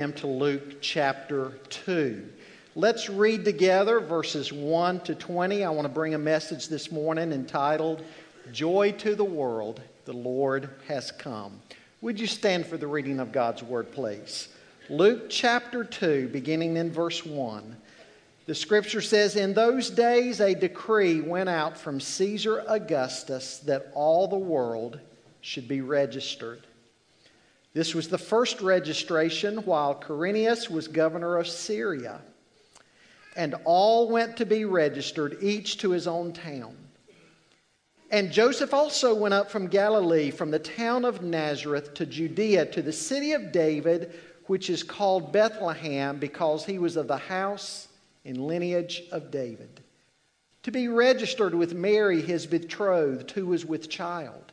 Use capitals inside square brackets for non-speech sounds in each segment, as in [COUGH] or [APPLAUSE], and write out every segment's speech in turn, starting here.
to Luke chapter 2. Let's read together verses 1 to 20. I want to bring a message this morning entitled Joy to the World, the Lord has come. Would you stand for the reading of God's word, please? Luke chapter 2, beginning in verse 1. The scripture says, In those days a decree went out from Caesar Augustus that all the world should be registered. This was the first registration while Quirinius was governor of Syria. And all went to be registered, each to his own town. And Joseph also went up from Galilee, from the town of Nazareth to Judea, to the city of David, which is called Bethlehem, because he was of the house and lineage of David, to be registered with Mary, his betrothed, who was with child.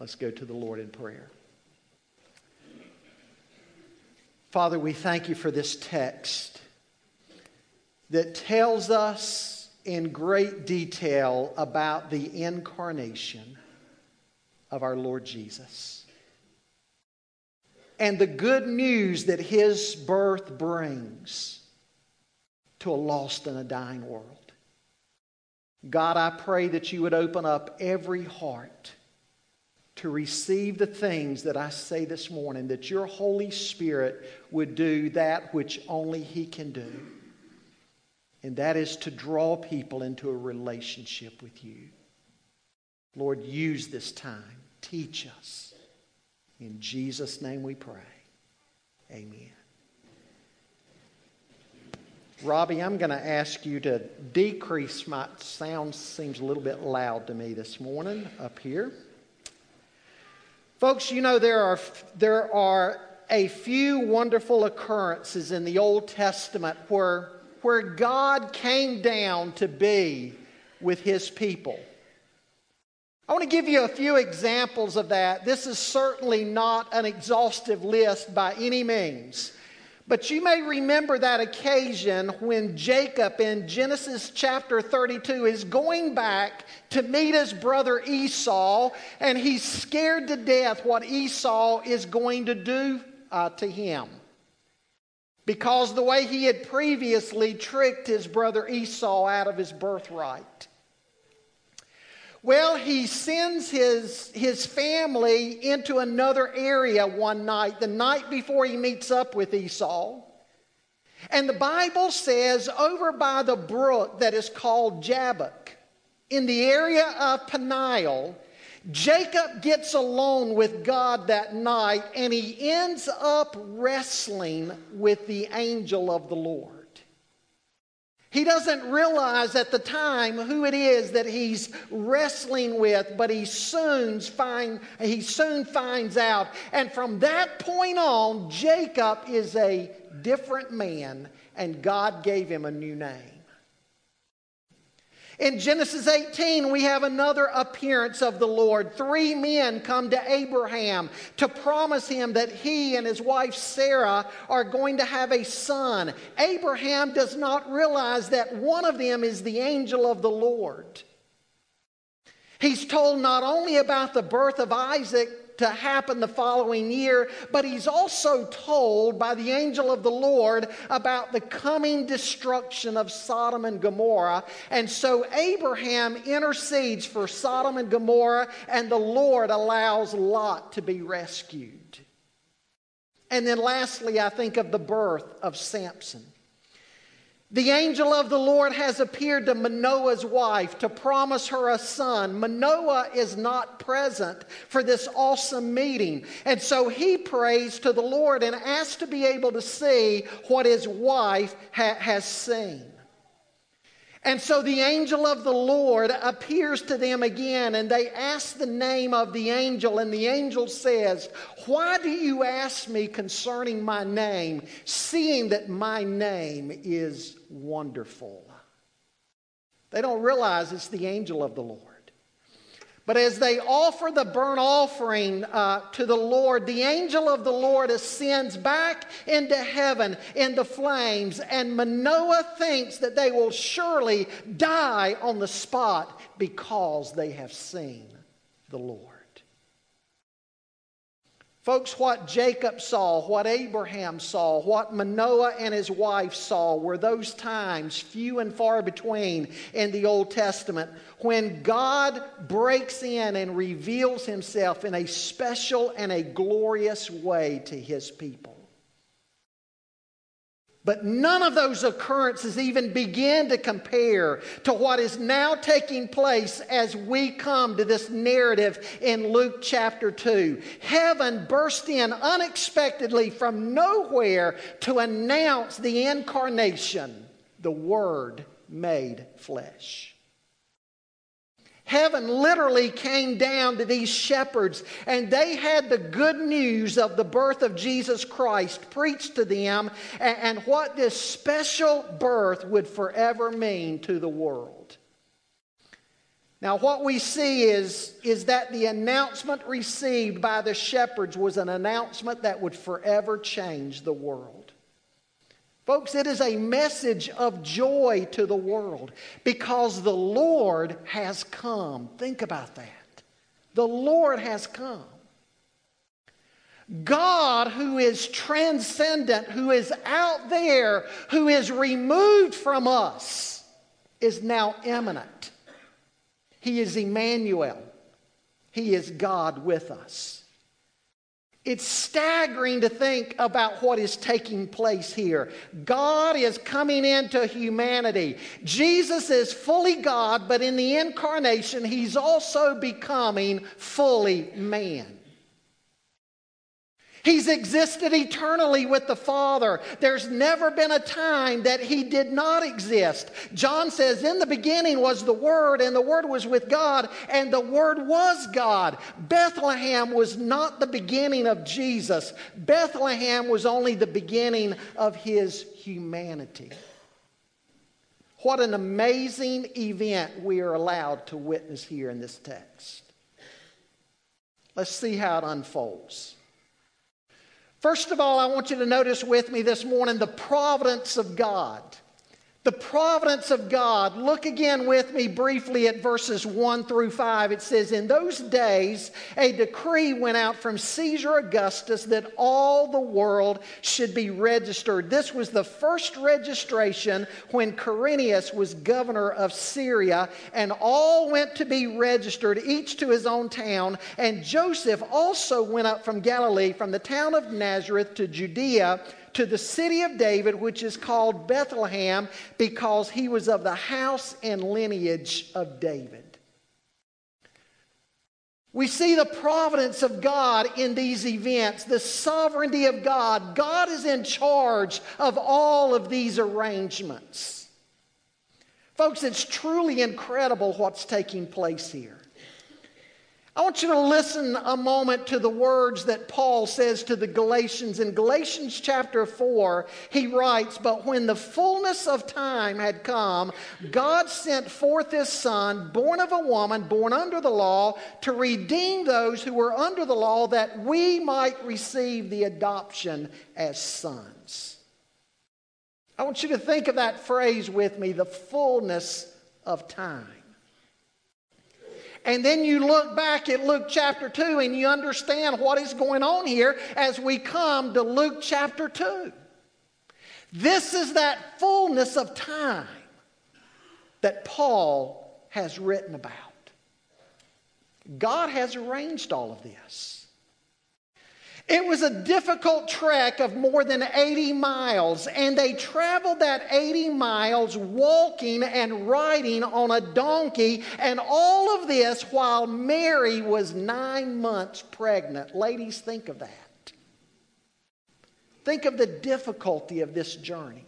Let's go to the Lord in prayer. Father, we thank you for this text that tells us in great detail about the incarnation of our Lord Jesus and the good news that his birth brings to a lost and a dying world. God, I pray that you would open up every heart to receive the things that I say this morning, that your Holy Spirit would do that which only He can do. And that is to draw people into a relationship with you. Lord, use this time. Teach us. In Jesus' name we pray. Amen. Robbie, I'm going to ask you to decrease my sound seems a little bit loud to me this morning up here. Folks, you know there are, there are a few wonderful occurrences in the Old Testament where, where God came down to be with his people. I want to give you a few examples of that. This is certainly not an exhaustive list by any means. But you may remember that occasion when Jacob in Genesis chapter 32 is going back to meet his brother Esau, and he's scared to death what Esau is going to do uh, to him. Because the way he had previously tricked his brother Esau out of his birthright. Well, he sends his, his family into another area one night, the night before he meets up with Esau. And the Bible says over by the brook that is called Jabbok, in the area of Peniel, Jacob gets alone with God that night and he ends up wrestling with the angel of the Lord. He doesn't realize at the time who it is that he's wrestling with, but he soon, find, he soon finds out. And from that point on, Jacob is a different man, and God gave him a new name. In Genesis 18, we have another appearance of the Lord. Three men come to Abraham to promise him that he and his wife Sarah are going to have a son. Abraham does not realize that one of them is the angel of the Lord. He's told not only about the birth of Isaac, to happen the following year, but he's also told by the angel of the Lord about the coming destruction of Sodom and Gomorrah. And so Abraham intercedes for Sodom and Gomorrah, and the Lord allows Lot to be rescued. And then lastly, I think of the birth of Samson. The angel of the Lord has appeared to Manoah's wife to promise her a son. Manoah is not present for this awesome meeting. And so he prays to the Lord and asks to be able to see what his wife ha- has seen. And so the angel of the Lord appears to them again, and they ask the name of the angel, and the angel says, Why do you ask me concerning my name, seeing that my name is wonderful? They don't realize it's the angel of the Lord. But as they offer the burnt offering uh, to the Lord, the angel of the Lord ascends back into heaven in the flames, and Manoah thinks that they will surely die on the spot because they have seen the Lord. Folks, what Jacob saw, what Abraham saw, what Manoah and his wife saw were those times, few and far between in the Old Testament, when God breaks in and reveals himself in a special and a glorious way to his people. But none of those occurrences even begin to compare to what is now taking place as we come to this narrative in Luke chapter 2. Heaven burst in unexpectedly from nowhere to announce the incarnation, the Word made flesh. Heaven literally came down to these shepherds, and they had the good news of the birth of Jesus Christ preached to them and, and what this special birth would forever mean to the world. Now, what we see is, is that the announcement received by the shepherds was an announcement that would forever change the world. Folks, it is a message of joy to the world because the Lord has come. Think about that. The Lord has come. God, who is transcendent, who is out there, who is removed from us, is now immanent. He is Emmanuel. He is God with us. It's staggering to think about what is taking place here. God is coming into humanity. Jesus is fully God, but in the incarnation, he's also becoming fully man. He's existed eternally with the Father. There's never been a time that he did not exist. John says, In the beginning was the Word, and the Word was with God, and the Word was God. Bethlehem was not the beginning of Jesus, Bethlehem was only the beginning of his humanity. What an amazing event we are allowed to witness here in this text. Let's see how it unfolds. First of all, I want you to notice with me this morning the providence of God. The providence of God. Look again with me briefly at verses 1 through 5. It says, In those days, a decree went out from Caesar Augustus that all the world should be registered. This was the first registration when Quirinius was governor of Syria, and all went to be registered, each to his own town. And Joseph also went up from Galilee, from the town of Nazareth to Judea to the city of David, which is called Bethlehem, because he was of the house and lineage of David. We see the providence of God in these events, the sovereignty of God. God is in charge of all of these arrangements. Folks, it's truly incredible what's taking place here. I want you to listen a moment to the words that Paul says to the Galatians. In Galatians chapter 4, he writes, But when the fullness of time had come, God sent forth his Son, born of a woman, born under the law, to redeem those who were under the law, that we might receive the adoption as sons. I want you to think of that phrase with me the fullness of time. And then you look back at Luke chapter 2 and you understand what is going on here as we come to Luke chapter 2. This is that fullness of time that Paul has written about. God has arranged all of this. It was a difficult trek of more than 80 miles, and they traveled that 80 miles walking and riding on a donkey, and all of this while Mary was nine months pregnant. Ladies, think of that. Think of the difficulty of this journey.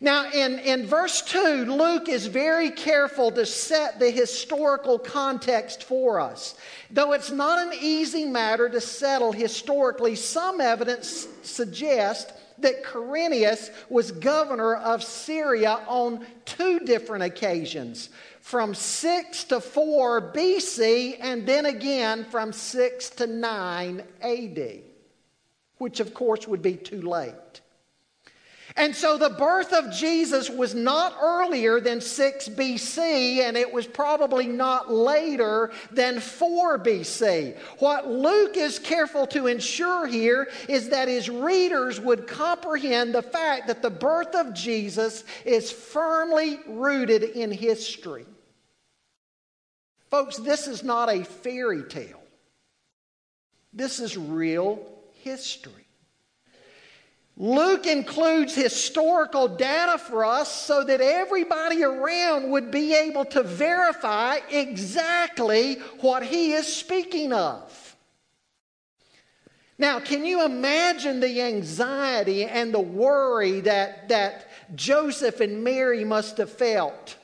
Now, in, in verse 2, Luke is very careful to set the historical context for us. Though it's not an easy matter to settle historically, some evidence suggests that Quirinius was governor of Syria on two different occasions from 6 to 4 BC, and then again from 6 to 9 AD, which of course would be too late. And so the birth of Jesus was not earlier than 6 BC, and it was probably not later than 4 BC. What Luke is careful to ensure here is that his readers would comprehend the fact that the birth of Jesus is firmly rooted in history. Folks, this is not a fairy tale, this is real history. Luke includes historical data for us so that everybody around would be able to verify exactly what he is speaking of. Now, can you imagine the anxiety and the worry that, that Joseph and Mary must have felt?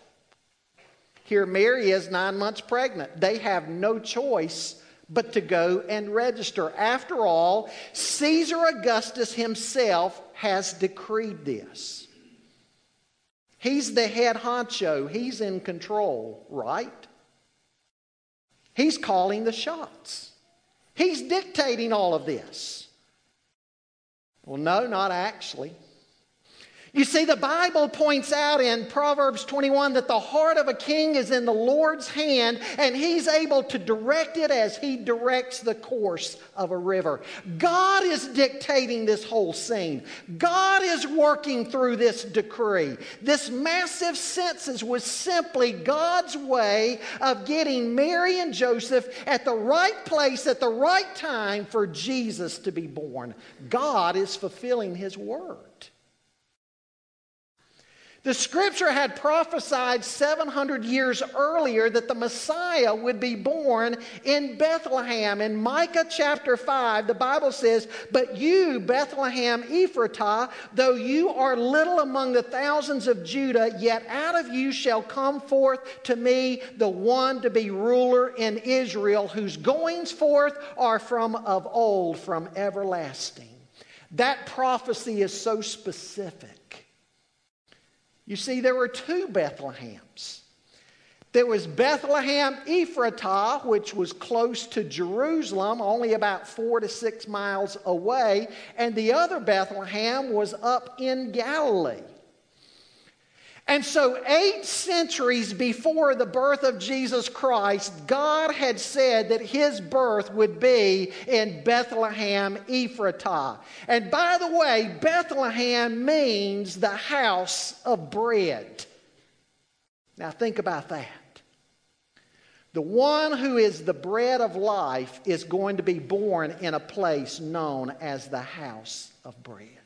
Here, Mary is nine months pregnant. They have no choice but to go and register. After all, Caesar Augustus himself has decreed this. He's the head honcho, he's in control, right? He's calling the shots. He's dictating all of this. Well, no, not actually. You see, the Bible points out in Proverbs 21 that the heart of a king is in the Lord's hand, and he's able to direct it as he directs the course of a river. God is dictating this whole scene. God is working through this decree. This massive census was simply God's way of getting Mary and Joseph at the right place at the right time for Jesus to be born. God is fulfilling his word. The scripture had prophesied 700 years earlier that the Messiah would be born in Bethlehem. In Micah chapter 5, the Bible says, But you, Bethlehem Ephratah, though you are little among the thousands of Judah, yet out of you shall come forth to me the one to be ruler in Israel, whose goings forth are from of old, from everlasting. That prophecy is so specific. You see, there were two Bethlehems. There was Bethlehem Ephratah, which was close to Jerusalem, only about four to six miles away, and the other Bethlehem was up in Galilee. And so, eight centuries before the birth of Jesus Christ, God had said that his birth would be in Bethlehem Ephratah. And by the way, Bethlehem means the house of bread. Now, think about that. The one who is the bread of life is going to be born in a place known as the house of bread.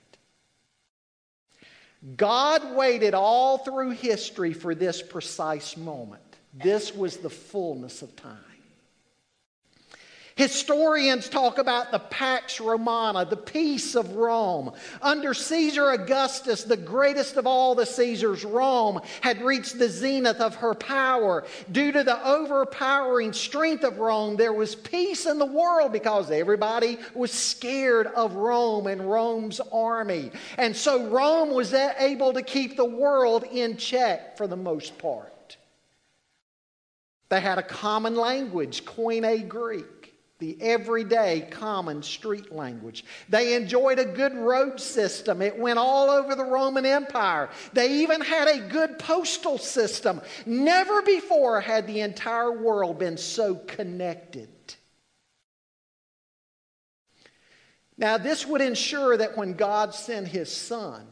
God waited all through history for this precise moment. This was the fullness of time. Historians talk about the Pax Romana, the peace of Rome. Under Caesar Augustus, the greatest of all the Caesars, Rome had reached the zenith of her power. Due to the overpowering strength of Rome, there was peace in the world because everybody was scared of Rome and Rome's army. And so Rome was able to keep the world in check for the most part. They had a common language, Koine Greek the everyday common street language. They enjoyed a good road system. It went all over the Roman Empire. They even had a good postal system. Never before had the entire world been so connected. Now, this would ensure that when God sent his son,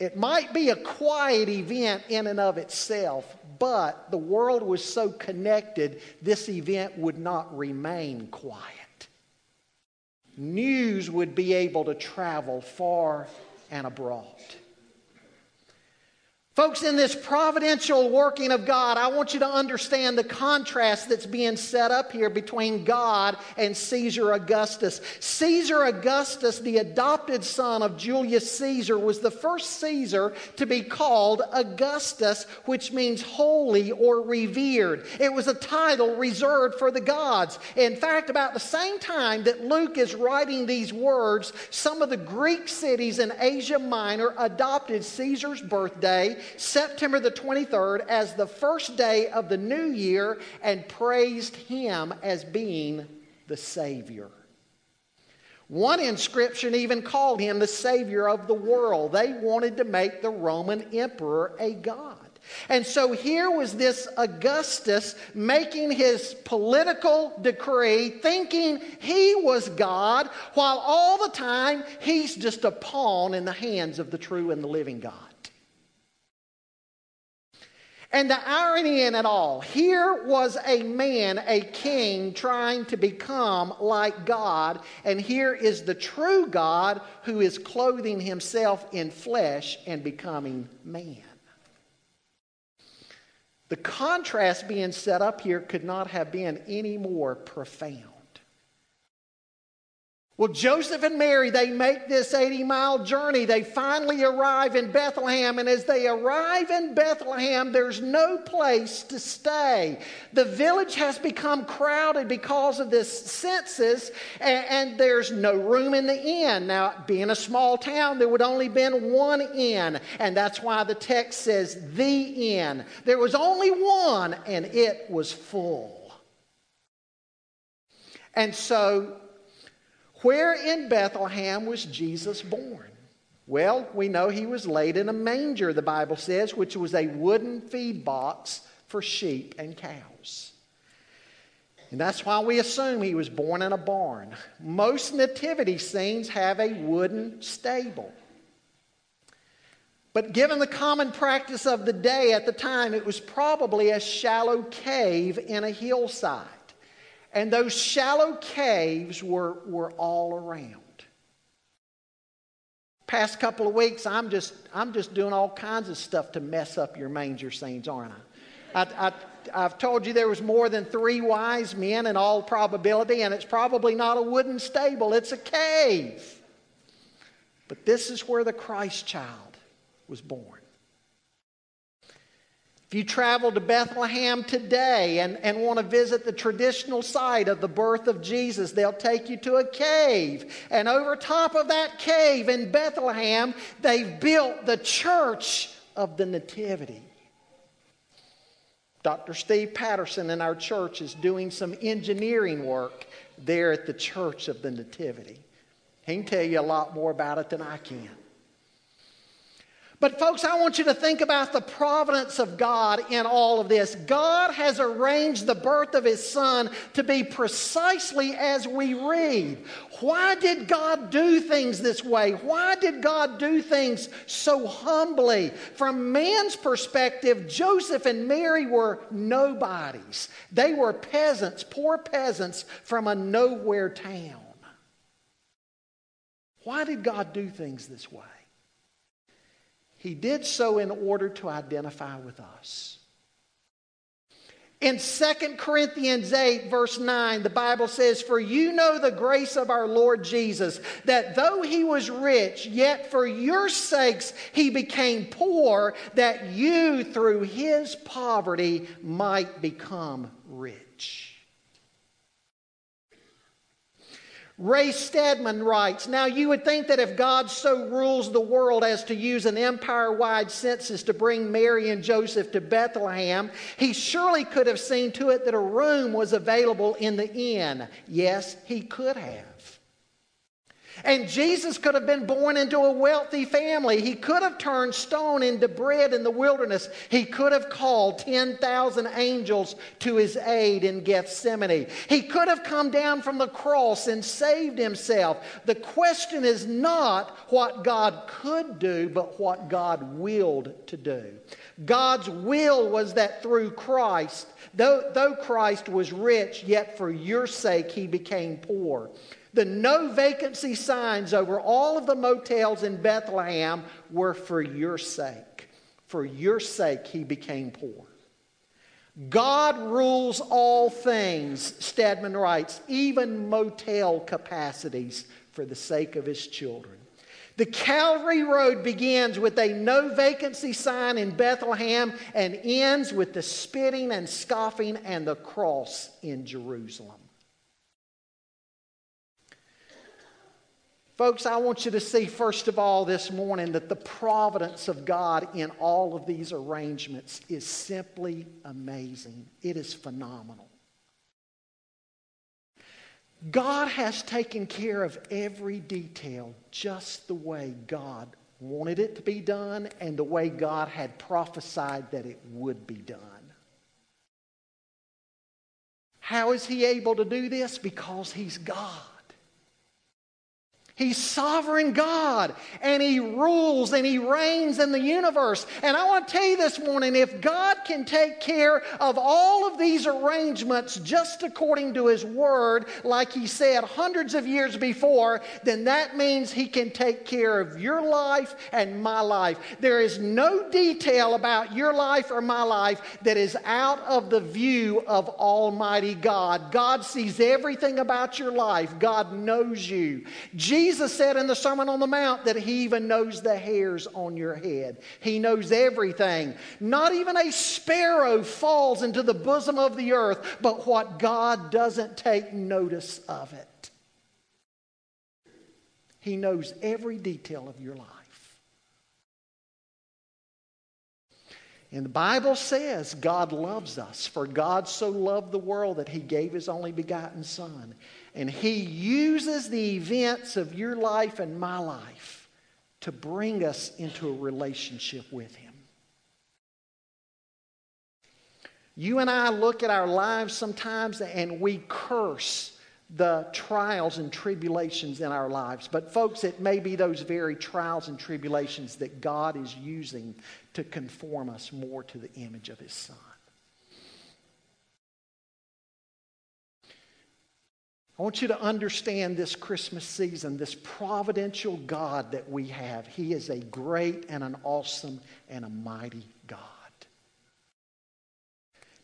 it might be a quiet event in and of itself, but the world was so connected, this event would not remain quiet. News would be able to travel far and abroad. Folks, in this providential working of God, I want you to understand the contrast that's being set up here between God and Caesar Augustus. Caesar Augustus, the adopted son of Julius Caesar, was the first Caesar to be called Augustus, which means holy or revered. It was a title reserved for the gods. In fact, about the same time that Luke is writing these words, some of the Greek cities in Asia Minor adopted Caesar's birthday September the 23rd as the first day of the new year and praised him as being the Savior. One inscription even called him the Savior of the world. They wanted to make the Roman emperor a god. And so here was this Augustus making his political decree, thinking he was God, while all the time he's just a pawn in the hands of the true and the living God. And the irony in it all here was a man, a king, trying to become like God, and here is the true God who is clothing himself in flesh and becoming man. The contrast being set up here could not have been any more profound. Well, Joseph and Mary, they make this 80 mile journey. They finally arrive in Bethlehem, and as they arrive in Bethlehem, there's no place to stay. The village has become crowded because of this census, and, and there's no room in the inn. Now, being a small town, there would only been one inn, and that's why the text says the inn. There was only one, and it was full. And so where in Bethlehem was Jesus born? Well, we know he was laid in a manger, the Bible says, which was a wooden feed box for sheep and cows. And that's why we assume he was born in a barn. Most nativity scenes have a wooden stable. But given the common practice of the day at the time, it was probably a shallow cave in a hillside. And those shallow caves were, were all around. Past couple of weeks, I'm just, I'm just doing all kinds of stuff to mess up your manger scenes, aren't I? I, I I've told you there was more than three wise men in all probability, and it's probably not a wooden stable, it's a cave. But this is where the Christ child was born. If you travel to Bethlehem today and, and want to visit the traditional site of the birth of Jesus, they'll take you to a cave. And over top of that cave in Bethlehem, they've built the church of the Nativity. Dr. Steve Patterson in our church is doing some engineering work there at the church of the Nativity. He can tell you a lot more about it than I can. But, folks, I want you to think about the providence of God in all of this. God has arranged the birth of His Son to be precisely as we read. Why did God do things this way? Why did God do things so humbly? From man's perspective, Joseph and Mary were nobodies, they were peasants, poor peasants from a nowhere town. Why did God do things this way? He did so in order to identify with us. In 2 Corinthians 8, verse 9, the Bible says, For you know the grace of our Lord Jesus, that though he was rich, yet for your sakes he became poor, that you through his poverty might become rich. Ray Stedman writes Now, you would think that if God so rules the world as to use an empire wide census to bring Mary and Joseph to Bethlehem, he surely could have seen to it that a room was available in the inn. Yes, he could have. And Jesus could have been born into a wealthy family. He could have turned stone into bread in the wilderness. He could have called 10,000 angels to his aid in Gethsemane. He could have come down from the cross and saved himself. The question is not what God could do, but what God willed to do. God's will was that through Christ, though, though Christ was rich, yet for your sake he became poor. The no vacancy signs over all of the motels in Bethlehem were for your sake. For your sake, he became poor. God rules all things, Stedman writes, even motel capacities for the sake of his children. The Calvary Road begins with a no vacancy sign in Bethlehem and ends with the spitting and scoffing and the cross in Jerusalem. Folks, I want you to see, first of all, this morning that the providence of God in all of these arrangements is simply amazing. It is phenomenal. God has taken care of every detail just the way God wanted it to be done and the way God had prophesied that it would be done. How is He able to do this? Because He's God. He's sovereign God and He rules and He reigns in the universe. And I want to tell you this morning if God can take care of all of these arrangements just according to His Word, like He said hundreds of years before, then that means He can take care of your life and my life. There is no detail about your life or my life that is out of the view of Almighty God. God sees everything about your life, God knows you. Jesus Jesus said in the Sermon on the Mount that He even knows the hairs on your head. He knows everything. Not even a sparrow falls into the bosom of the earth, but what God doesn't take notice of it. He knows every detail of your life. And the Bible says God loves us, for God so loved the world that he gave his only begotten Son. And He uses the events of your life and my life to bring us into a relationship with Him. You and I look at our lives sometimes and we curse the trials and tribulations in our lives. But, folks, it may be those very trials and tribulations that God is using to conform us more to the image of His Son. I want you to understand this Christmas season, this providential God that we have. He is a great and an awesome and a mighty God.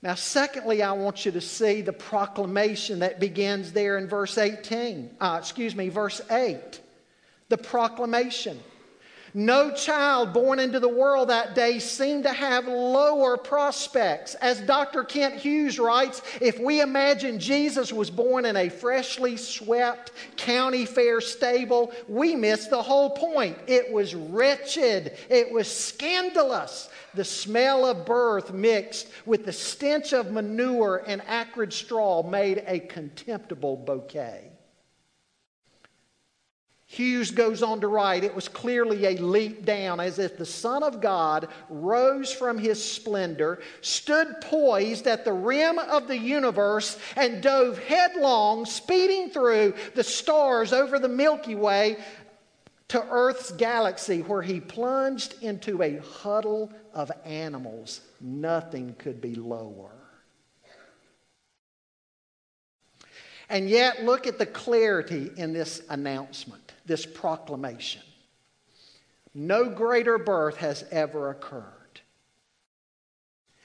Now, secondly, I want you to see the proclamation that begins there in verse 18. Uh, excuse me, verse 8. The proclamation. No child born into the world that day seemed to have lower prospects. As Dr. Kent Hughes writes, if we imagine Jesus was born in a freshly swept county fair stable, we miss the whole point. It was wretched, it was scandalous. The smell of birth mixed with the stench of manure and acrid straw made a contemptible bouquet. Hughes goes on to write, it was clearly a leap down, as if the Son of God rose from his splendor, stood poised at the rim of the universe, and dove headlong, speeding through the stars over the Milky Way to Earth's galaxy, where he plunged into a huddle of animals. Nothing could be lower. And yet, look at the clarity in this announcement this proclamation. No greater birth has ever occurred.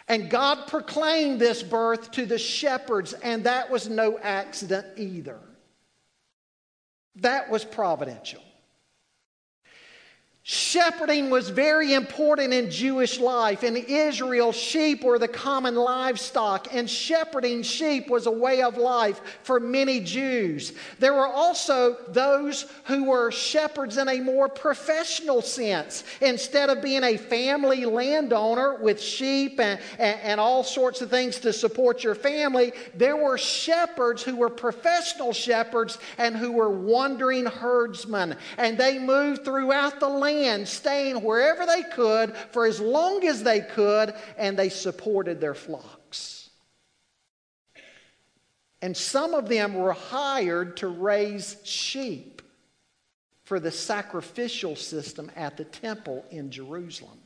And God proclaimed this birth to the shepherds, and that was no accident either. That was providential. Shepherding was very important in Jewish life. In Israel, sheep were the common livestock, and shepherding sheep was a way of life for many Jews. There were also those who were shepherds in a more professional sense. Instead of being a family landowner with sheep and, and, and all sorts of things to support your family, there were shepherds who were professional shepherds and who were wandering herdsmen. And they moved throughout the land land, staying wherever they could for as long as they could, and they supported their flocks. And some of them were hired to raise sheep for the sacrificial system at the temple in Jerusalem.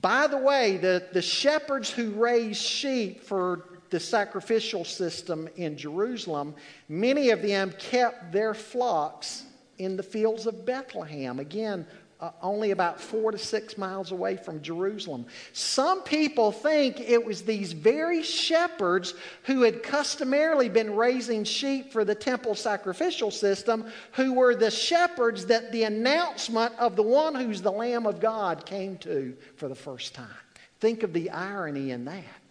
By the way, the, the shepherds who raised sheep for the sacrificial system in Jerusalem, many of them kept their flocks in the fields of Bethlehem. Again, uh, only about four to six miles away from Jerusalem. Some people think it was these very shepherds who had customarily been raising sheep for the temple sacrificial system who were the shepherds that the announcement of the one who's the Lamb of God came to for the first time. Think of the irony in that.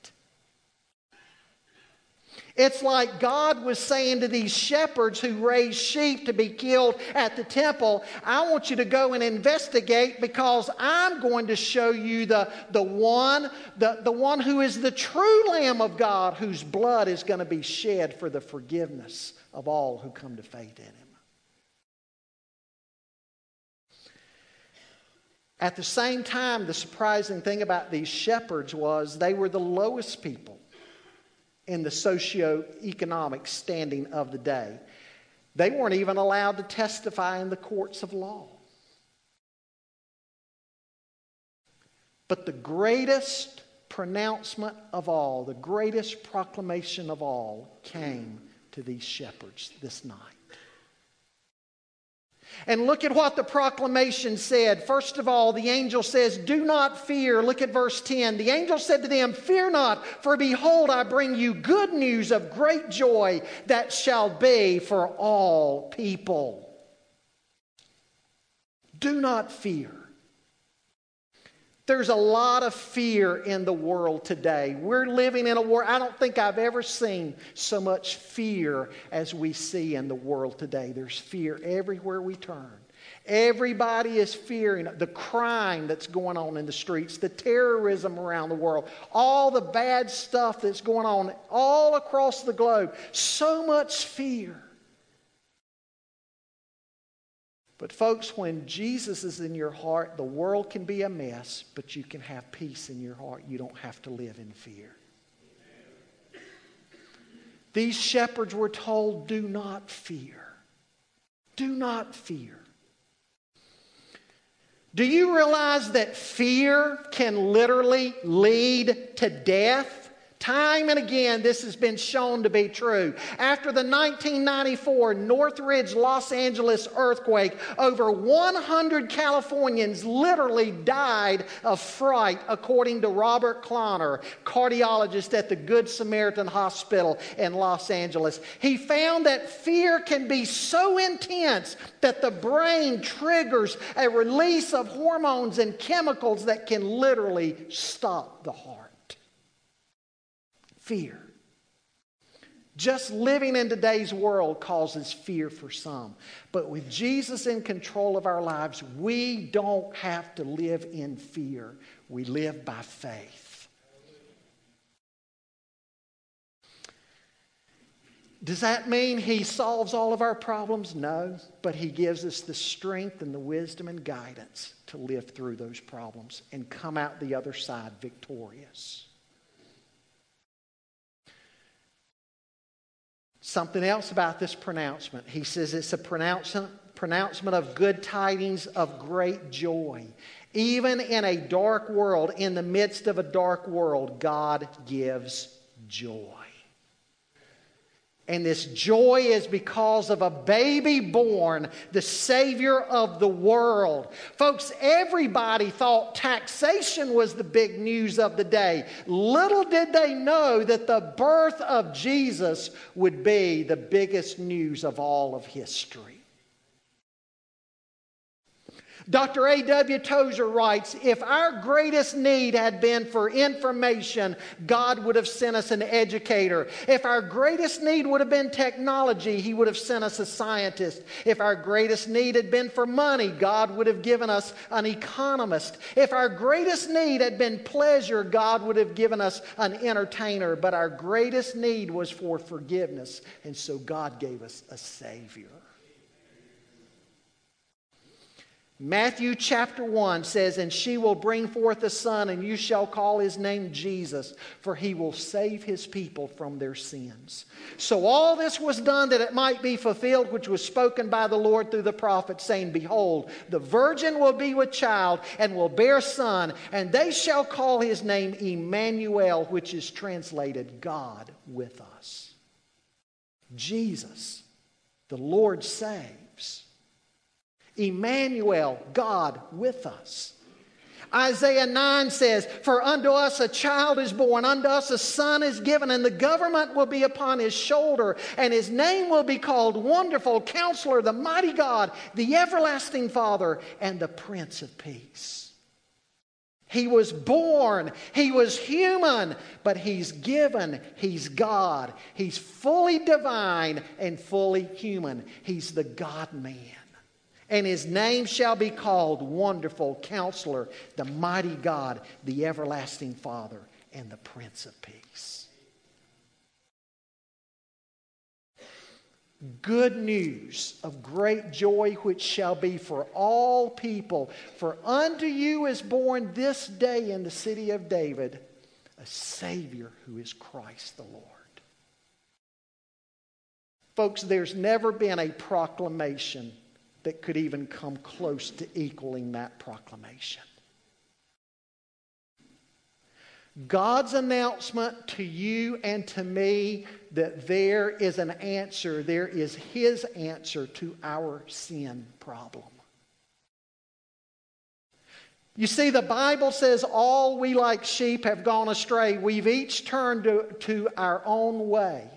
It's like God was saying to these shepherds who raised sheep to be killed at the temple, I want you to go and investigate because I'm going to show you the, the one, the, the one who is the true Lamb of God, whose blood is going to be shed for the forgiveness of all who come to faith in him. At the same time, the surprising thing about these shepherds was they were the lowest people in the socio-economic standing of the day. They weren't even allowed to testify in the courts of law. But the greatest pronouncement of all, the greatest proclamation of all, came to these shepherds this night. And look at what the proclamation said. First of all, the angel says, Do not fear. Look at verse 10. The angel said to them, Fear not, for behold, I bring you good news of great joy that shall be for all people. Do not fear. There's a lot of fear in the world today. We're living in a war. I don't think I've ever seen so much fear as we see in the world today. There's fear everywhere we turn. Everybody is fearing the crime that's going on in the streets, the terrorism around the world, all the bad stuff that's going on all across the globe. So much fear. But, folks, when Jesus is in your heart, the world can be a mess, but you can have peace in your heart. You don't have to live in fear. These shepherds were told, do not fear. Do not fear. Do you realize that fear can literally lead to death? Time and again, this has been shown to be true. After the 1994 Northridge, Los Angeles earthquake, over 100 Californians literally died of fright, according to Robert Kloner, cardiologist at the Good Samaritan Hospital in Los Angeles. He found that fear can be so intense that the brain triggers a release of hormones and chemicals that can literally stop the heart fear. Just living in today's world causes fear for some. But with Jesus in control of our lives, we don't have to live in fear. We live by faith. Does that mean he solves all of our problems? No, but he gives us the strength and the wisdom and guidance to live through those problems and come out the other side victorious. Something else about this pronouncement. He says it's a pronouncement, pronouncement of good tidings of great joy. Even in a dark world, in the midst of a dark world, God gives joy. And this joy is because of a baby born, the Savior of the world. Folks, everybody thought taxation was the big news of the day. Little did they know that the birth of Jesus would be the biggest news of all of history. Dr. A.W. Tozer writes If our greatest need had been for information, God would have sent us an educator. If our greatest need would have been technology, He would have sent us a scientist. If our greatest need had been for money, God would have given us an economist. If our greatest need had been pleasure, God would have given us an entertainer. But our greatest need was for forgiveness, and so God gave us a Savior. Matthew chapter 1 says, And she will bring forth a son, and you shall call his name Jesus, for he will save his people from their sins. So all this was done that it might be fulfilled, which was spoken by the Lord through the prophet, saying, Behold, the virgin will be with child, and will bear son, and they shall call his name Emmanuel, which is translated God with us. Jesus, the Lord saves. Emmanuel, God with us. Isaiah 9 says, For unto us a child is born, unto us a son is given, and the government will be upon his shoulder, and his name will be called Wonderful Counselor, the Mighty God, the Everlasting Father, and the Prince of Peace. He was born, he was human, but he's given, he's God. He's fully divine and fully human. He's the God man and his name shall be called Wonderful Counselor, the Mighty God, the Everlasting Father, and the Prince of Peace. Good news of great joy, which shall be for all people. For unto you is born this day in the city of David a Savior who is Christ the Lord. Folks, there's never been a proclamation that could even come close to equaling that proclamation. God's announcement to you and to me that there is an answer, there is His answer to our sin problem. You see, the Bible says all we like sheep have gone astray. We've each turned to, to our own way.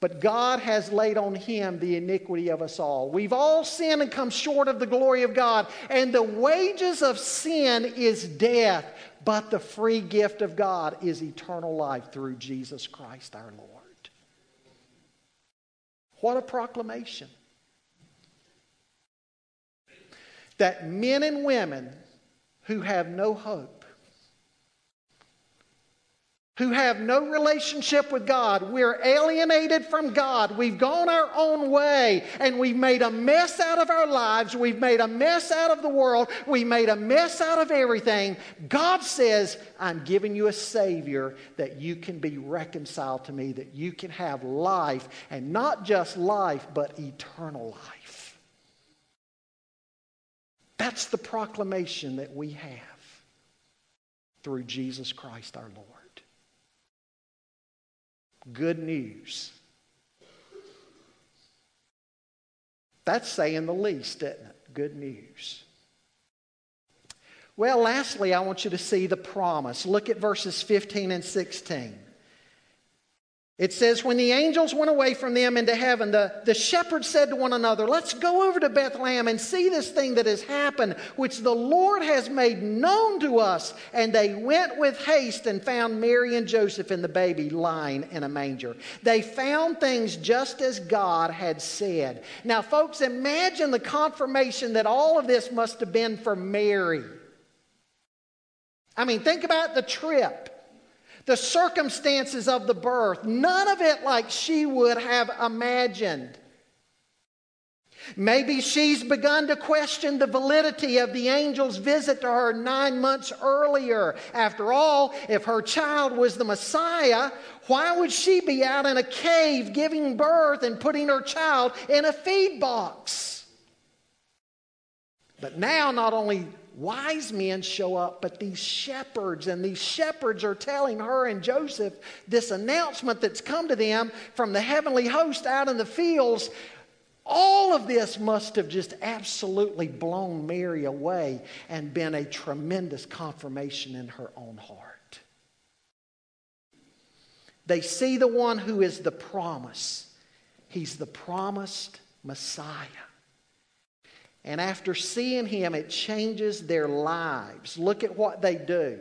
But God has laid on him the iniquity of us all. We've all sinned and come short of the glory of God. And the wages of sin is death, but the free gift of God is eternal life through Jesus Christ our Lord. What a proclamation! That men and women who have no hope who have no relationship with God. We're alienated from God. We've gone our own way and we've made a mess out of our lives. We've made a mess out of the world. We've made a mess out of everything. God says, I'm giving you a Savior that you can be reconciled to me, that you can have life, and not just life, but eternal life. That's the proclamation that we have through Jesus Christ our Lord. Good news. That's saying the least, isn't it? Good news. Well, lastly, I want you to see the promise. Look at verses 15 and 16. It says, When the angels went away from them into heaven, the, the shepherds said to one another, Let's go over to Bethlehem and see this thing that has happened, which the Lord has made known to us. And they went with haste and found Mary and Joseph and the baby lying in a manger. They found things just as God had said. Now, folks, imagine the confirmation that all of this must have been for Mary. I mean, think about the trip the circumstances of the birth, none of it like she would have imagined. Maybe she's begun to question the validity of the angel's visit to her nine months earlier. After all, if her child was the Messiah, why would she be out in a cave giving birth and putting her child in a feed box? But now, not only wise men show up, but these shepherds, and these shepherds are telling her and Joseph this announcement that's come to them from the heavenly host out in the fields. All of this must have just absolutely blown Mary away and been a tremendous confirmation in her own heart. They see the one who is the promise. He's the promised Messiah. And after seeing him, it changes their lives. Look at what they do.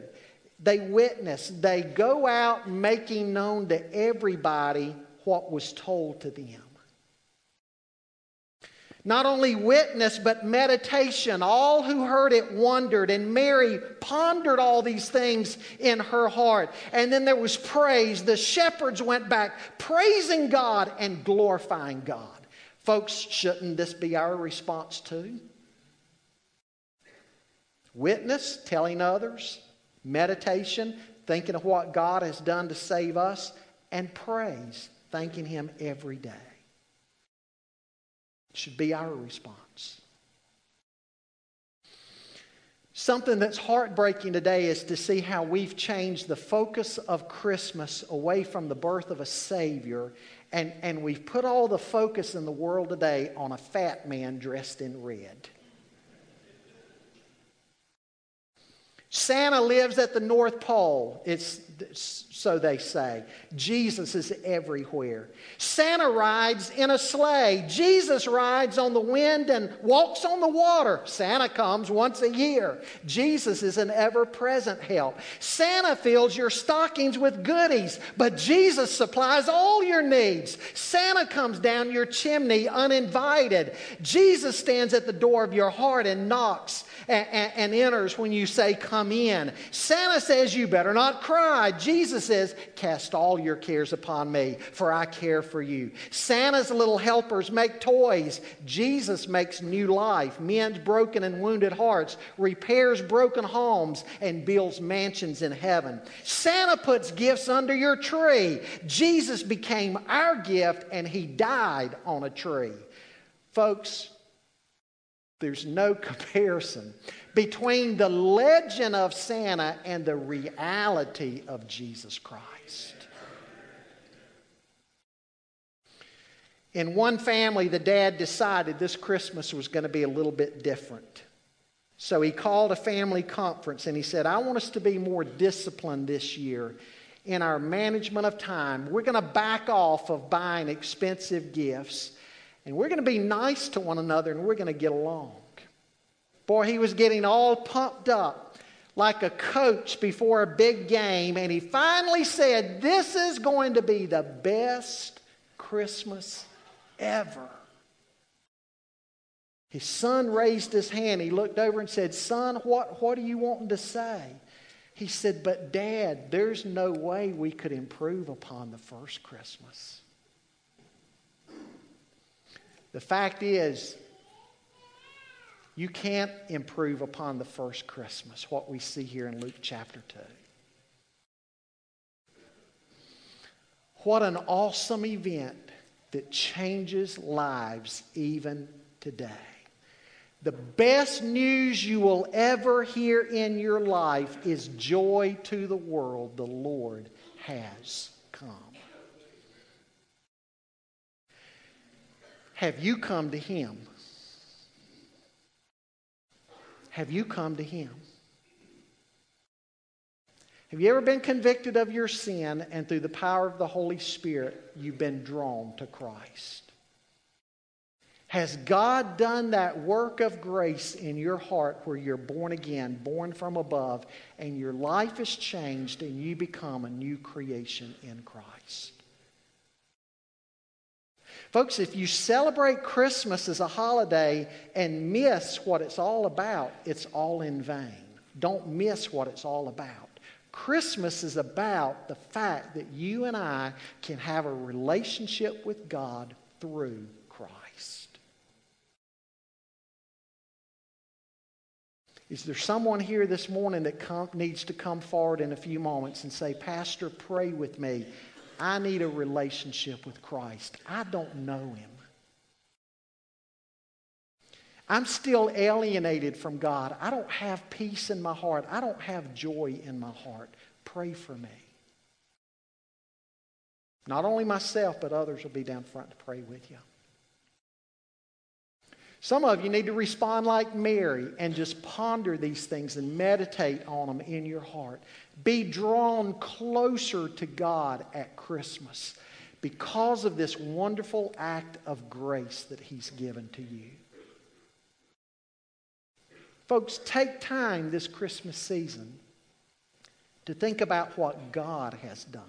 They witness, they go out making known to everybody what was told to them. Not only witness, but meditation. All who heard it wondered, and Mary pondered all these things in her heart. And then there was praise. The shepherds went back praising God and glorifying God. Folks, shouldn't this be our response too? Witness, telling others, meditation, thinking of what God has done to save us, and praise, thanking Him every day should be our response. Something that's heartbreaking today is to see how we've changed the focus of Christmas away from the birth of a Savior, and, and we've put all the focus in the world today on a fat man dressed in red. Santa lives at the North Pole. It's so they say. Jesus is everywhere. Santa rides in a sleigh. Jesus rides on the wind and walks on the water. Santa comes once a year. Jesus is an ever present help. Santa fills your stockings with goodies, but Jesus supplies all your needs. Santa comes down your chimney uninvited. Jesus stands at the door of your heart and knocks and, and, and enters when you say, Come in. Santa says, You better not cry. Jesus says, Cast all your cares upon me, for I care for you. Santa's little helpers make toys. Jesus makes new life, mends broken and wounded hearts, repairs broken homes, and builds mansions in heaven. Santa puts gifts under your tree. Jesus became our gift, and he died on a tree. Folks, there's no [LAUGHS] comparison between the legend of Santa and the reality of Jesus Christ. In one family, the dad decided this Christmas was going to be a little bit different. So he called a family conference and he said, I want us to be more disciplined this year in our management of time. We're going to back off of buying expensive gifts and we're going to be nice to one another and we're going to get along. Boy, he was getting all pumped up like a coach before a big game, and he finally said, This is going to be the best Christmas ever. His son raised his hand. He looked over and said, Son, what, what are you wanting to say? He said, But dad, there's no way we could improve upon the first Christmas. The fact is, you can't improve upon the first Christmas, what we see here in Luke chapter 2. What an awesome event that changes lives even today. The best news you will ever hear in your life is joy to the world. The Lord has come. Have you come to Him? Have you come to Him? Have you ever been convicted of your sin and through the power of the Holy Spirit, you've been drawn to Christ? Has God done that work of grace in your heart where you're born again, born from above, and your life is changed and you become a new creation in Christ? Folks, if you celebrate Christmas as a holiday and miss what it's all about, it's all in vain. Don't miss what it's all about. Christmas is about the fact that you and I can have a relationship with God through Christ. Is there someone here this morning that needs to come forward in a few moments and say, Pastor, pray with me? I need a relationship with Christ. I don't know him. I'm still alienated from God. I don't have peace in my heart. I don't have joy in my heart. Pray for me. Not only myself, but others will be down front to pray with you. Some of you need to respond like Mary and just ponder these things and meditate on them in your heart. Be drawn closer to God at Christmas because of this wonderful act of grace that He's given to you. Folks, take time this Christmas season to think about what God has done.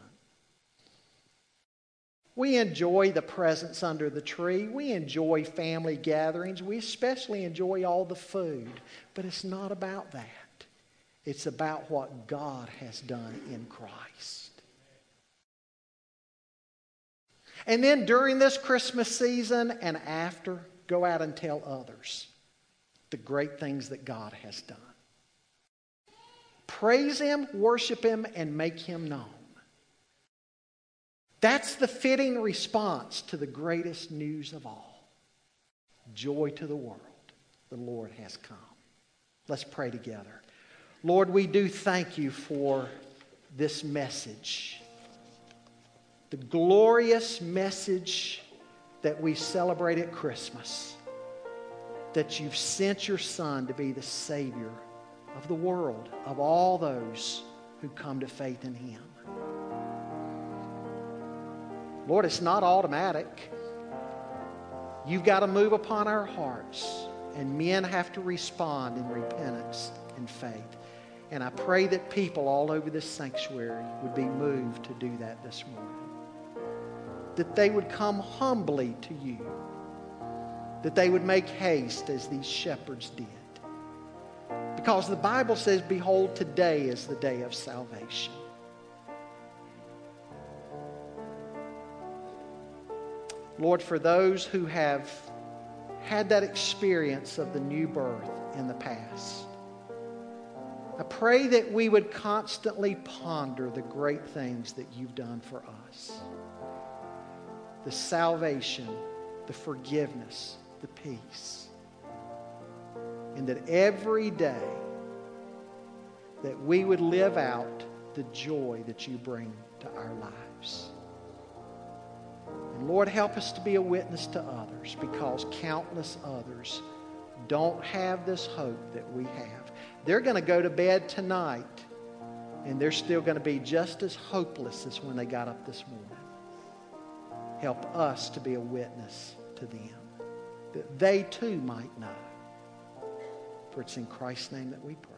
We enjoy the presents under the tree. We enjoy family gatherings. We especially enjoy all the food. But it's not about that. It's about what God has done in Christ. And then during this Christmas season and after, go out and tell others the great things that God has done. Praise Him, worship Him, and make Him known. That's the fitting response to the greatest news of all joy to the world. The Lord has come. Let's pray together. Lord, we do thank you for this message. The glorious message that we celebrate at Christmas that you've sent your Son to be the Savior of the world, of all those who come to faith in Him. Lord, it's not automatic. You've got to move upon our hearts, and men have to respond in repentance and faith. And I pray that people all over this sanctuary would be moved to do that this morning. That they would come humbly to you that they would make haste as these shepherds did. Because the Bible says, Behold, today is the day of salvation. Lord, for those who have had that experience of the new birth in the past, I pray that we would constantly ponder the great things that you've done for us the salvation, the forgiveness, the peace. And that every day that we would live out the joy that you bring to our lives. And Lord, help us to be a witness to others because countless others don't have this hope that we have. They're going to go to bed tonight and they're still going to be just as hopeless as when they got up this morning. Help us to be a witness to them that they too might know. For it's in Christ's name that we pray.